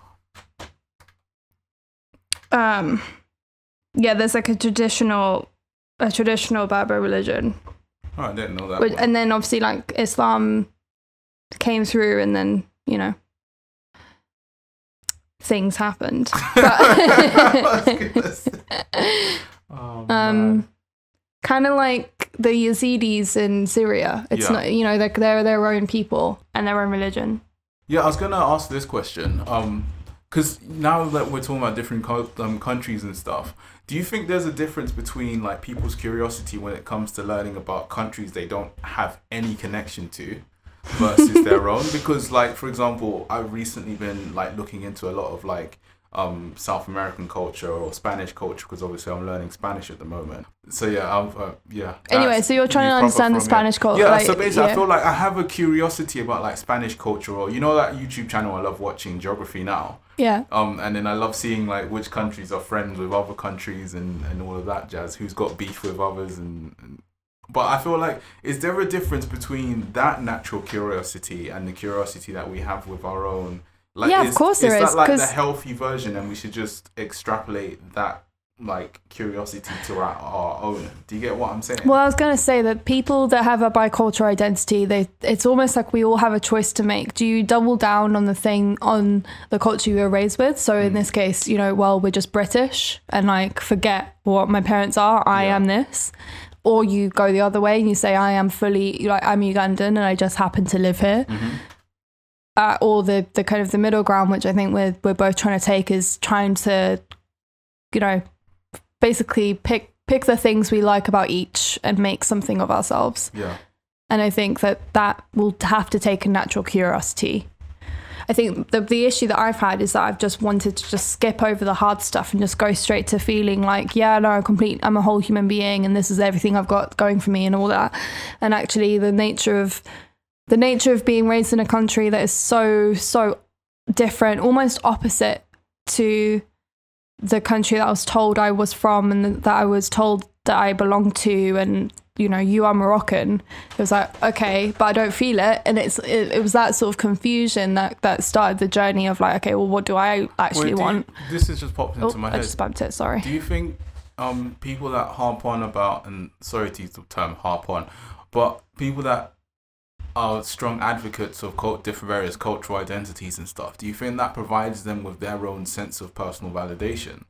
um yeah, there's like a traditional a traditional Berber religion. Oh, I didn't know that. Which, and then obviously like Islam came through and then, you know, things happened. I was But gonna say. Oh, um kind of like the Yazidis in Syria. It's Yeah. not you know, they're, they're their own people and their own religion. Yeah, I was gonna ask this question. Um, because now that we're talking about different co- um, countries and stuff, do you think there's a difference between like people's curiosity when it comes to learning about countries they don't have any connection to versus their own? Because like for example, I've recently been like looking into a lot of like um South American culture or Spanish culture because obviously I'm learning Spanish at the moment. So yeah, I'm uh, yeah. Anyway, so you're trying to understand the. Spanish culture. Yeah, like, so basically, yeah. I feel like I have a curiosity about like Spanish culture, or you know that YouTube channel I love watching, Geography Now. Yeah. Um, and then I love seeing like which countries are friends with other countries and and all of that jazz. Who's got beef with others and. and but I feel like, is there a difference between that natural curiosity and the curiosity that we have with our own? Like, Yeah, of is, course is there that is, like the healthy version, and we should just extrapolate that like curiosity to our, our own? Do you get what I'm saying? Well, I was going to say that people that have a bicultural identity, they it's almost like we all have a choice to make. Do you double down on the thing on the culture you were raised with? So in Mm. this case, you know, well, we're just British and like forget what my parents are. I Yeah. am this. Or you go the other way and you say I am fully like I'm Ugandan and I just happen to live here. Mhm. Uh, or the the kind of the middle ground, which I think we're we're both trying to take, is trying to, you know, basically pick pick the things we like about each and make something of ourselves. Yeah. And I think that that will have to take a natural curiosity. I think the the issue that I've had is that I've just wanted to just skip over the hard stuff and just go straight to feeling like, yeah, no, I'm complete. I'm a whole human being, and this is everything I've got going for me, and all that. And actually, the nature of the nature of being raised in a country that is so so different, almost opposite to the country that I was told I was from and that I was told that I belonged to and you know you are Moroccan. It was like okay but I don't feel it. And it's it, it was that sort of confusion that that started the journey of like okay well what do I actually Wait, do you- want? this has just popped into oh my head. I just bumped it sorry. Do you think um people that harp on about and sorry to use the term harp on, but people that are strong advocates of cult, different various cultural identities and stuff, do you think that provides them with their own sense of personal validation?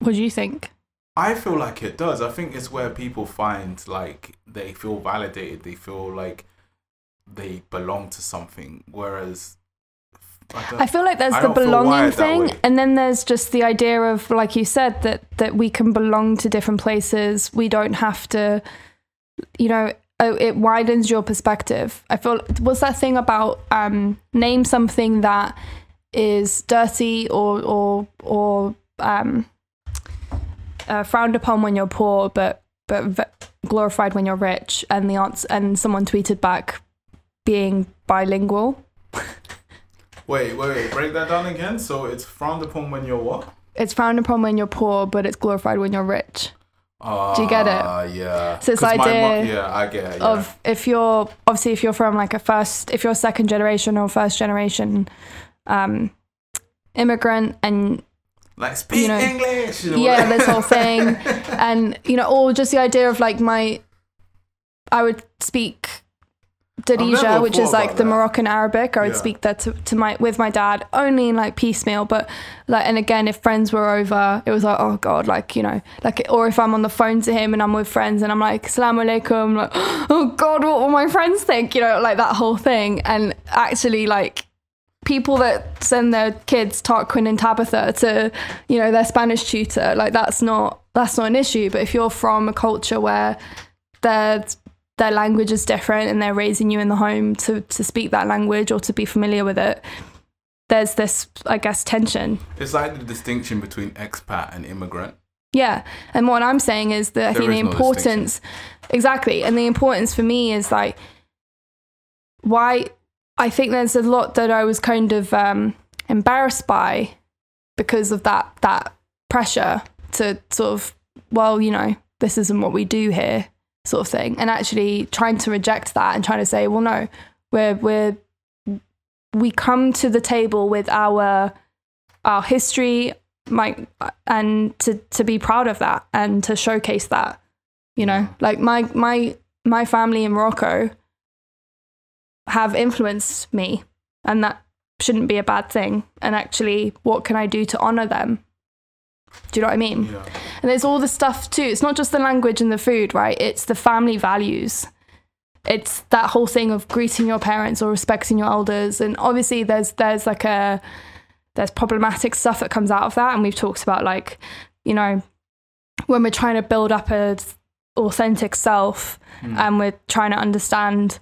what do you think I feel like it does. I think it's where people find like they feel validated, they feel like they belong to something, whereas I, I feel like there's I the belonging thing, and then there's just the idea of, like you said, that that we can belong to different places. We don't have to, you know, it widens your perspective. I feel what's that thing about um, name something that is dirty or or or um, uh, frowned upon when you're poor, but but v- glorified when you're rich. And the answer, and someone tweeted back, being bilingual. wait, wait, wait, break that down again. So it's frowned upon when you're what? it's frowned upon when you're poor, but it's glorified when you're rich. Uh, Do you get it? Yeah. So it's my idea yeah, I get it. Yeah. Of if you're obviously if you're from like a first, if you're second generation or first generation um, immigrant, and like speak you know, English. yeah, this whole thing, and you know, or just the idea of like my, I would speak Darija, which is like the that. Moroccan Arabic. I would Yeah. speak that to, to my with my dad only in like piecemeal, but like and again, if friends were over, it was like oh god, like you know, like or if I'm on the phone to him and I'm with friends and I'm like Assalamu alaikum, like oh god, what will my friends think? You know, like that whole thing, and actually like people that send their kids Tarquin and Tabitha to, you know, their Spanish tutor, like that's not that's not an issue. But if you're from a culture where their their language is different and they're raising you in the home to to speak that language or to be familiar with it, there's this, I guess, tension. It's like the distinction between expat and immigrant. Yeah. And what I'm saying is that I There think the is no importance, exactly. And the importance for me is like, why I think there's a lot that I was kind of um, embarrassed by because of that, that pressure to sort of, well, you know, this isn't what we do here, sort of thing. And actually trying to reject that and trying to say, well, no, we're, we're, we come to the table with our, our history, my and to to be proud of that and to showcase that you know like my my my family in Morocco have influenced me and that shouldn't be a bad thing and actually what can I do to honor them do you know what I mean? Yeah. and there's all the stuff too. It's not just the language and the food right? It's the family values. It's that whole thing of greeting your parents or respecting your elders. And obviously there's there's like a there's problematic stuff that comes out of that. And we've talked about like you know when we're trying to build up a authentic self hmm. and we're trying to understand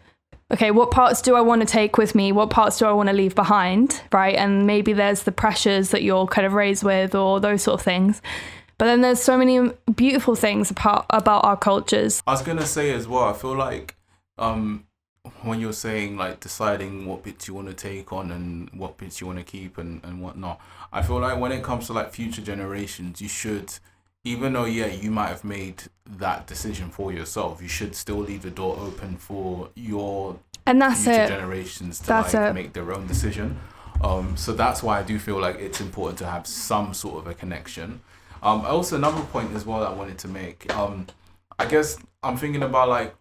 okay what parts do i want to take with me? What parts do i want to leave behind right? And maybe there's the pressures that you're kind of raised with or those sort of things. But then there's so many beautiful things apart, about our cultures. I was gonna say as well. I feel like um, when you're saying like deciding what bits you want to take on and what bits you want to keep and and whatnot, I feel like when it comes to like future generations, you should, even though yeah you might have made that decision for yourself, you should still leave the door open for your and that's future it generations to That's like it. make their own decision. Um, so that's why I do feel like it's important to have some sort of a connection. Um, also another point as well that I wanted to make. Um, I guess I'm thinking about like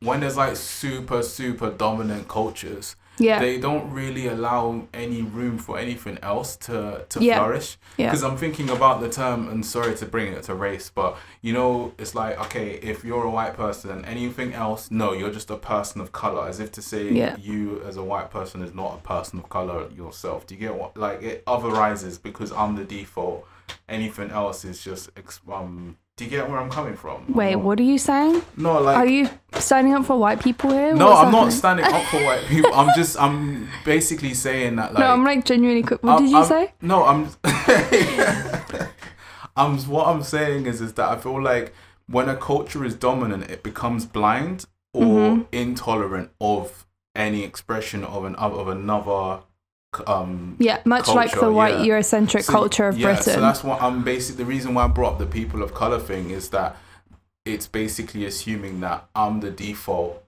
when there's like super super dominant cultures, yeah they don't really allow any room for anything else to to Yeah. flourish. Yeah. Because I'm thinking about the term, and sorry to bring it to race, but you know, it's like okay, if you're a white person, anything else, no, you're just a person of color, as if to say Yeah. you as a white person is not a person of color yourself. Do you get what? Like it otherizes because I'm the default. Anything else is just ex- um. Do you get where I'm coming from? Wait what are you saying No, like are you standing up for white people here no, What's I'm not standing up for white people. I'm just, I'm basically saying that, like, no i'm like genuinely co- what I'm- did you I'm- say No, I'm. I'm. What I'm saying is, is that I feel like when a culture is dominant, it becomes blind or Mhm. intolerant of any expression of an of another. Um, Yeah, much like culture, the white yeah. Eurocentric so- culture of yeah, Britain. So that's what I'm basically. The reason why I brought up the people of color thing is that it's basically assuming that I'm the default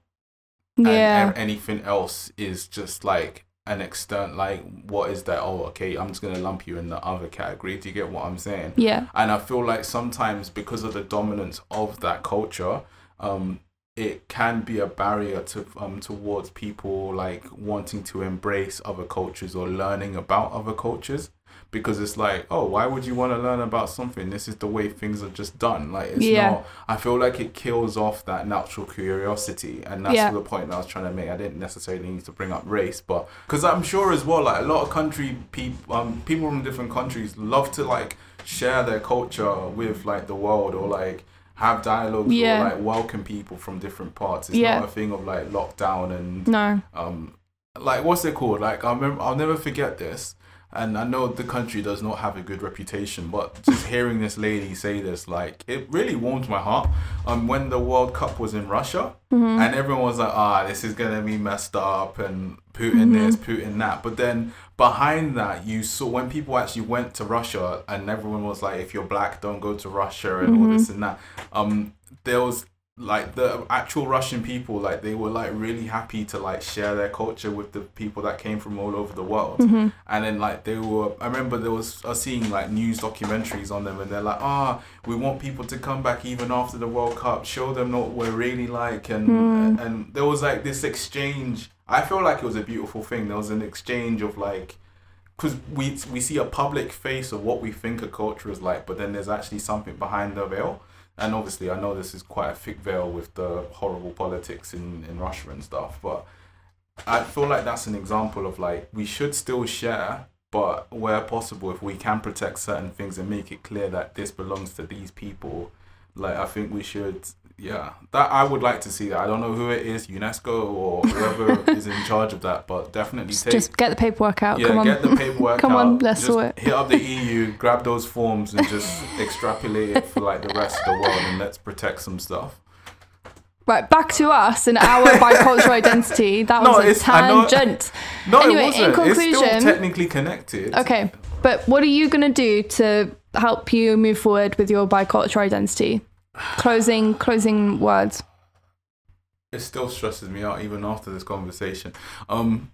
and yeah, anything else is just like an extent like what is that oh okay i'm just gonna lump you in the other category do you get what i'm saying yeah, and i feel like sometimes because of the dominance of that culture um it can be a barrier to um towards people like wanting to embrace other cultures or learning about other cultures. Because it's like oh why would you want to learn about something? This is the way things are just done. Like it's Yeah. not i feel like it kills off that natural curiosity. And that's Yeah. the point that i was trying to make. I didn't necessarily need to bring up race but because i'm sure as well like a lot of country people um people from different countries love to like share their culture with like the world or like have dialogues Yeah. or like welcome people from different parts. It's Yeah. not a thing of like lockdown and no, um like what's it called? Like i remember i'll never forget this. And i know the country does not have a good reputation but just hearing this lady say this like it really warmed my heart. Um when the world cup was in russia Mm-hmm. and everyone was like ah this is gonna be messed up and putin this putin that. But then behind that you saw when people actually went to russia and everyone was like if you're black don't go to russia and all this and that um there was like the actual Russian people, like they were like really happy to like share their culture with the people that came from all over the world. Mm-hmm. And then like they were, I remember there was I was seeing like news documentaries on them, and they're like, ah, we want people to come back even after the World Cup, show them what we're really like, and Hmm. and there was like this exchange. I feel like it was a beautiful thing. There was an exchange of like because we we see a public face of what we think a culture is like, but then there's actually something behind the veil. And obviously, I know this is quite a thick veil with the horrible politics in, in Russia and stuff, but I feel like that's an example of like we should still share, but where possible, if we can protect certain things and make it clear that this belongs to these people, like I think we should. Yeah, that I would like to see that. I don't know who it is, UNESCO or whoever is in charge of that, but definitely take Just get the paperwork out. yeah, Come on. get the paperwork Come out. Come on, let's just sort it. hit up the EU, grab those forms, and just extrapolate it for like the rest of the world, and let's protect some stuff. Right, back to us and our bicultural identity. That No, was a it's- I know- tangent. No, Anyway, it in wasn't. it's still conclusion- technically connected. Okay, but what are you going to do to help you move forward with your bicultural identity? Closing closing words. It still stresses me out even after this conversation. Um,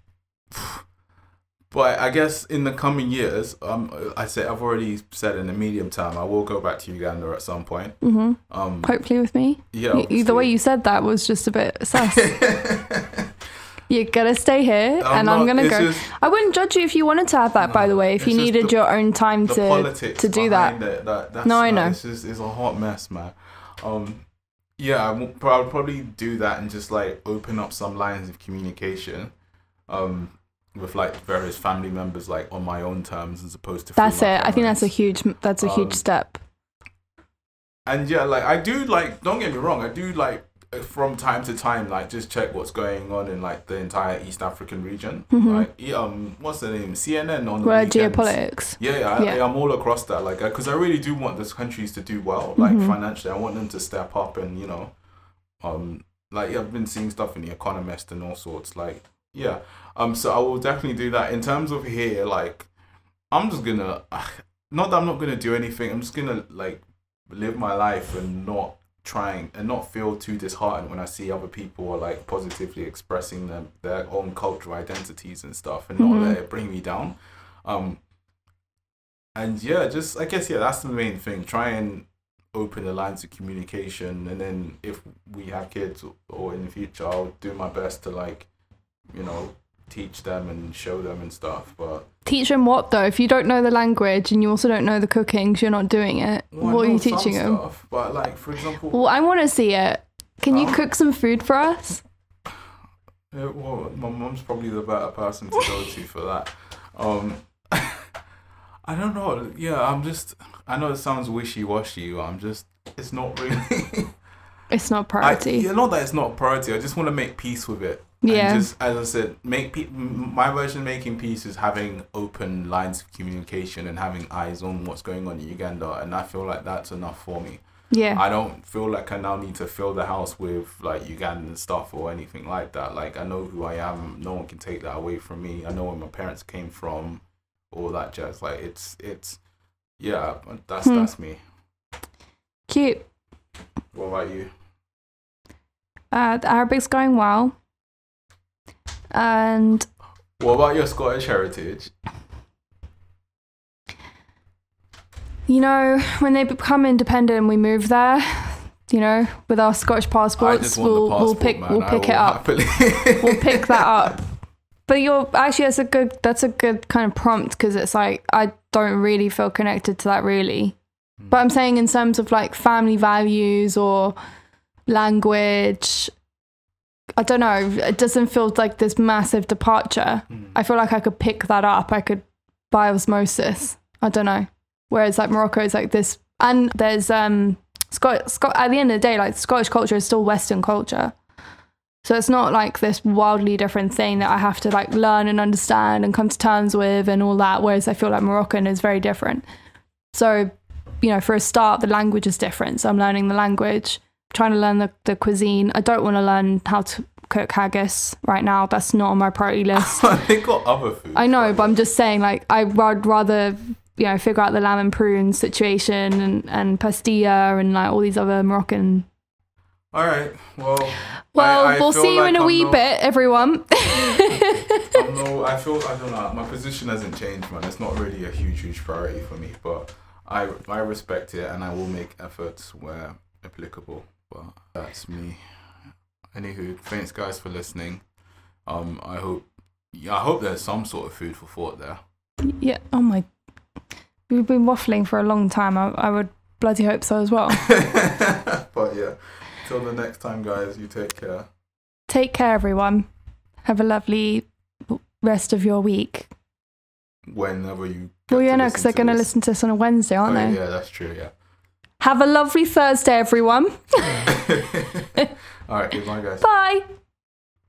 but I guess in the coming years, um, I say I've already said in the medium term, I will go back to Uganda at some point. hmm Um, Hopefully with me. yeah, Y- the way you said that was just a bit sus. You're gonna stay here, and I'm gonna go. just I wouldn't judge you if you wanted to have that, by the way. If you needed the- your own time to to do that. It, that No, I like, know. It's just it's a hot mess, man. Um, yeah, I I'll probably do that and just like open up some lines of communication, um, with like various family members, like on my own terms as opposed to. That's it. I think that's a huge. That's a Um, huge step. And yeah, like I do like. Don't get me wrong. I do like from time to time, like just check what's going on in like the entire East African region. Mhm. Like um, what's the name? CNN on the Where weekends. geopolitics. Yeah, yeah, I, Yeah. I'm all across that. Like, because I really do want those countries to do well, like Mhm. financially. I want them to step up, and you know, um, like I've been seeing stuff in the Economist and all sorts. Like, yeah, um, so I will definitely do that. In terms of here, like, I'm just gonna, not that I'm not gonna do anything. I'm just gonna like live my life and not trying and not feel too disheartened when I see other people are like positively expressing them their own cultural identities and stuff, and Mhm. not let it bring me down. Um, and yeah, just I guess yeah, that's the main thing. Try and open the lines of communication, and then if we have kids or in the future, I'll do my best to like, you know, teach them and show them and stuff. But Teach them what though? If you don't know the language and you also don't know the cooking, you're not doing it. well, what are you teaching them? Stuff, but like for example, Well, I want to see it. Can you Um, cook some food for us? Yeah, well, my mum's probably the better person to go to for that. Um, I don't know. Yeah, I'm just. I know it sounds wishy washy. I'm just. It's not really. It's not I, priority. yeah, not that it's not a priority. I just want to make peace with it. Yeah. And just as I said, make pe- my version of making peace is having open lines of communication and having eyes on what's going on in Uganda, and I feel like that's enough for me. yeah. I don't feel like I now need to fill the house with like Ugandan stuff or anything like that. Like I know who I am. No one can take that away from me. I know where my parents came from, all that jazz. Like it's it's yeah, that's Hmm. that's me. Cute. What about you? Uh, the Arabic's going well. And What about your Scottish heritage? you know, when they become independent and we move there, you know, with our Scottish passports, we'll passport, we'll pick man. we'll pick it up. we'll pick that up. But you're actually that's a good that's a good kind of prompt because it's like I don't really feel connected to that really. Hmm. But I'm saying in terms of like family values or language, I don't know. It doesn't feel like this massive departure. Hmm. I feel like I could pick that up. I could by osmosis. I don't know. Whereas like Morocco is like this, and there's um Scot Scot. At the end of the day, like Scottish culture is still Western culture. So it's not like this wildly different thing that I have to like learn and understand and come to terms with and all that. Whereas I feel like Moroccan is very different. So, you know, for a start, the language is different. So I'm learning the language, trying to learn the, the cuisine. I don't want to learn how to cook haggis right now. That's not on my priority list. they got other food. I know, but I'm just saying, like, I would rather, you know, figure out the lamb and prune situation and, and pastilla and like all these other Moroccan. All right. Well. Well, I- I we'll see you like in a I'm wee not- bit, everyone. I'm no, I feel I don't know. My position hasn't changed, man. It's not really a huge, huge priority for me, but I I respect it and I will make efforts where applicable but that's me. Anywho, thanks guys for listening. Um, I hope yeah, I hope there's some sort of food for thought there. Yeah. Oh my. We've been waffling for a long time. I, I would bloody hope so as well. but yeah. Till the next time, guys. You take care. Take care, everyone. Have a lovely rest of your week. Whenever you. well, yeah, no, because they're going to listen to us on a Wednesday, aren't oh, they? Yeah, that's true. Yeah. Have a lovely Thursday, everyone. All right, goodbye, guys. Bye.